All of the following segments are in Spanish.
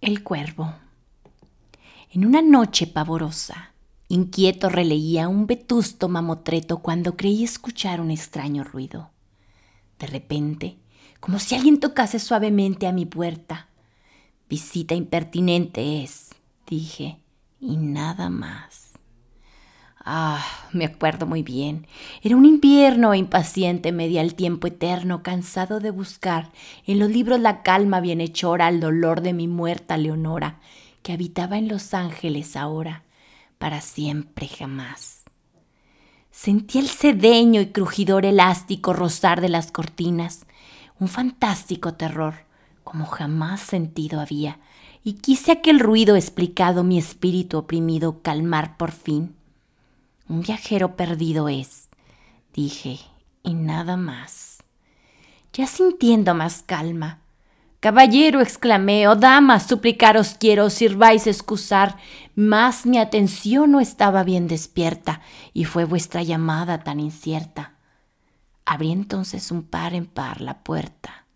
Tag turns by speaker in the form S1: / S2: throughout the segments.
S1: El cuervo. En una noche pavorosa, inquieto releía un vetusto mamotreto cuando creí escuchar un extraño ruido. De repente, como si alguien tocase suavemente a mi puerta. Visita impertinente es, dije, y nada más. Ah, me acuerdo muy bien. Era un invierno impaciente, media el tiempo eterno, cansado de buscar en los libros la calma bienhechora al dolor de mi muerta Leonora, que habitaba en Los Ángeles ahora, para siempre jamás. Sentí el sedeño y crujidor elástico rozar de las cortinas, un fantástico terror, como jamás sentido había, y quise aquel ruido explicado mi espíritu oprimido calmar por fin un viajero perdido es, dije, y nada más. Ya sintiendo más calma. Caballero, exclamé, oh, dama, suplicaros quiero, sirváis excusar, mas mi atención no estaba bien despierta, y fue vuestra llamada tan incierta. Abrí entonces un par en par la puerta.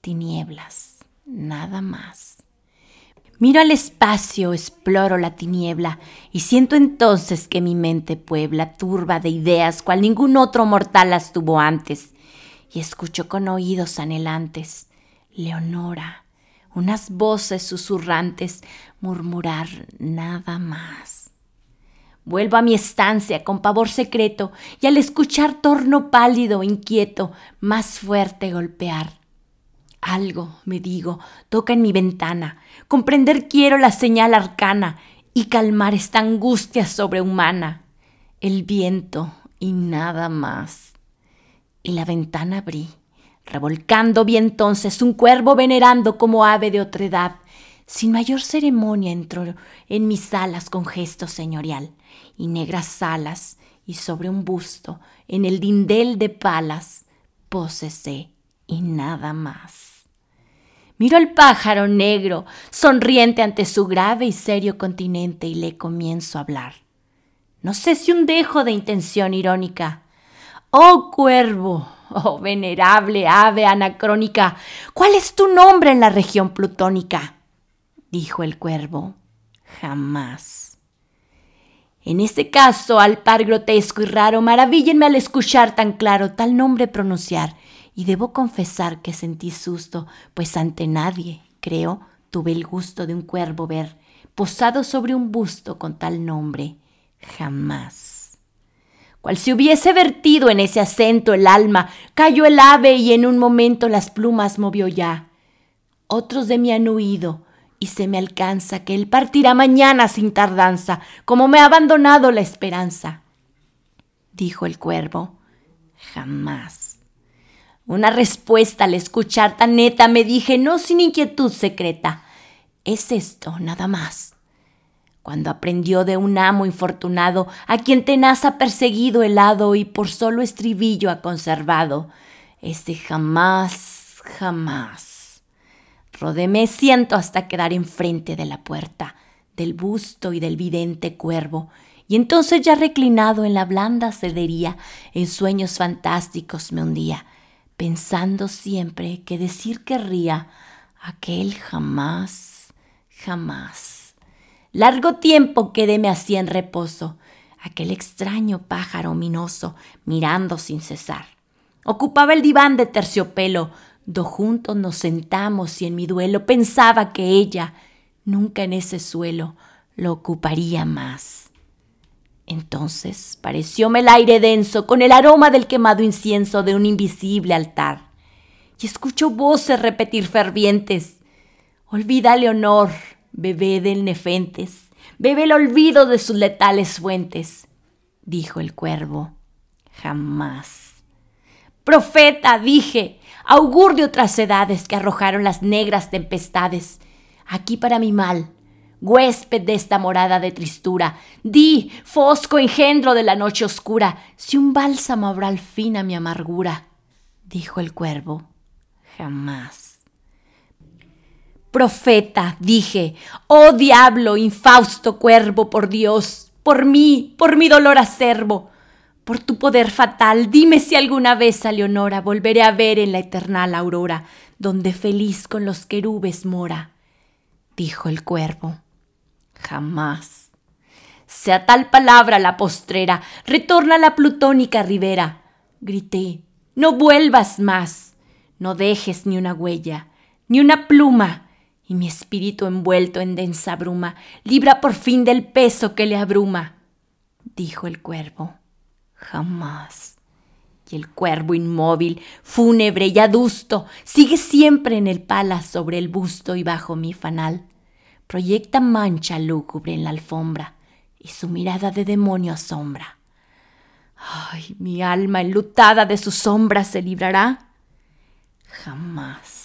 S1: Tinieblas, nada más. Miro al espacio, exploro la tiniebla y siento entonces que mi mente puebla turba de ideas cual ningún otro mortal las tuvo antes. Y escucho con oídos anhelantes, Leonora, unas voces susurrantes murmurar nada más. Vuelvo a mi estancia con pavor secreto y al escuchar torno pálido, inquieto, más fuerte golpear. Algo, me digo, toca en mi ventana. Comprender quiero la señal arcana y calmar esta angustia sobrehumana. El viento y nada más. Y la ventana abrí, revolcando vi entonces un cuervo venerando como ave de otra edad. Sin mayor ceremonia entró en mis alas con gesto señorial y negras alas y sobre un busto en el dindel de palas posesé y nada más. Miro al pájaro negro, sonriente ante su grave y serio continente, y le comienzo a hablar. No sé si un dejo de intención irónica. Oh cuervo, oh venerable ave anacrónica, ¿cuál es tu nombre en la región plutónica? Dijo el cuervo. Jamás. En este caso, al par grotesco y raro, maravíllenme al escuchar tan claro tal nombre pronunciar y debo confesar que sentí susto, pues ante nadie, creo, tuve el gusto de un cuervo ver, posado sobre un busto con tal nombre, jamás. Cual si hubiese vertido en ese acento el alma, cayó el ave y en un momento las plumas movió ya. Otros de mí han huido, y se me alcanza que él partirá mañana sin tardanza, como me ha abandonado la esperanza. Dijo el cuervo, jamás. Una respuesta al escuchar tan neta me dije, no sin inquietud secreta, es esto nada más. Cuando aprendió de un amo infortunado, a quien tenaz ha perseguido helado y por solo estribillo ha conservado, ese jamás, jamás. Rodéme siento hasta quedar enfrente de la puerta, del busto y del vidente cuervo, y entonces ya reclinado en la blanda cedería, en sueños fantásticos me hundía pensando siempre que decir querría aquel jamás, jamás. Largo tiempo quedéme así en reposo, aquel extraño pájaro ominoso, mirando sin cesar. Ocupaba el diván de terciopelo, do juntos nos sentamos y en mi duelo pensaba que ella, nunca en ese suelo, lo ocuparía más. Entonces parecióme el aire denso con el aroma del quemado incienso de un invisible altar. Y escucho voces repetir fervientes. Olvida, Leonor, bebé del Nefentes, bebe el olvido de sus letales fuentes. Dijo el cuervo, jamás. Profeta, dije, augur de otras edades que arrojaron las negras tempestades. Aquí para mi mal, huésped de esta morada de tristura, di, fosco engendro de la noche oscura, si un bálsamo habrá al fin a mi amargura. Dijo el cuervo, jamás. Profeta, dije, oh diablo, infausto cuervo, por Dios, por mí, por mi dolor acervo, por tu poder fatal, dime si alguna vez a Leonora volveré a ver en la eternal aurora, donde feliz con los querubes mora dijo el cuervo. Jamás. Sea tal palabra la postrera, retorna la plutónica ribera. Grité, no vuelvas más, no dejes ni una huella, ni una pluma, y mi espíritu envuelto en densa bruma libra por fin del peso que le abruma. Dijo el cuervo, jamás. Y el cuervo inmóvil, fúnebre y adusto, sigue siempre en el pala sobre el busto y bajo mi fanal. Proyecta mancha lúgubre en la alfombra y su mirada de demonio asombra. Ay, mi alma enlutada de su sombra se librará. Jamás.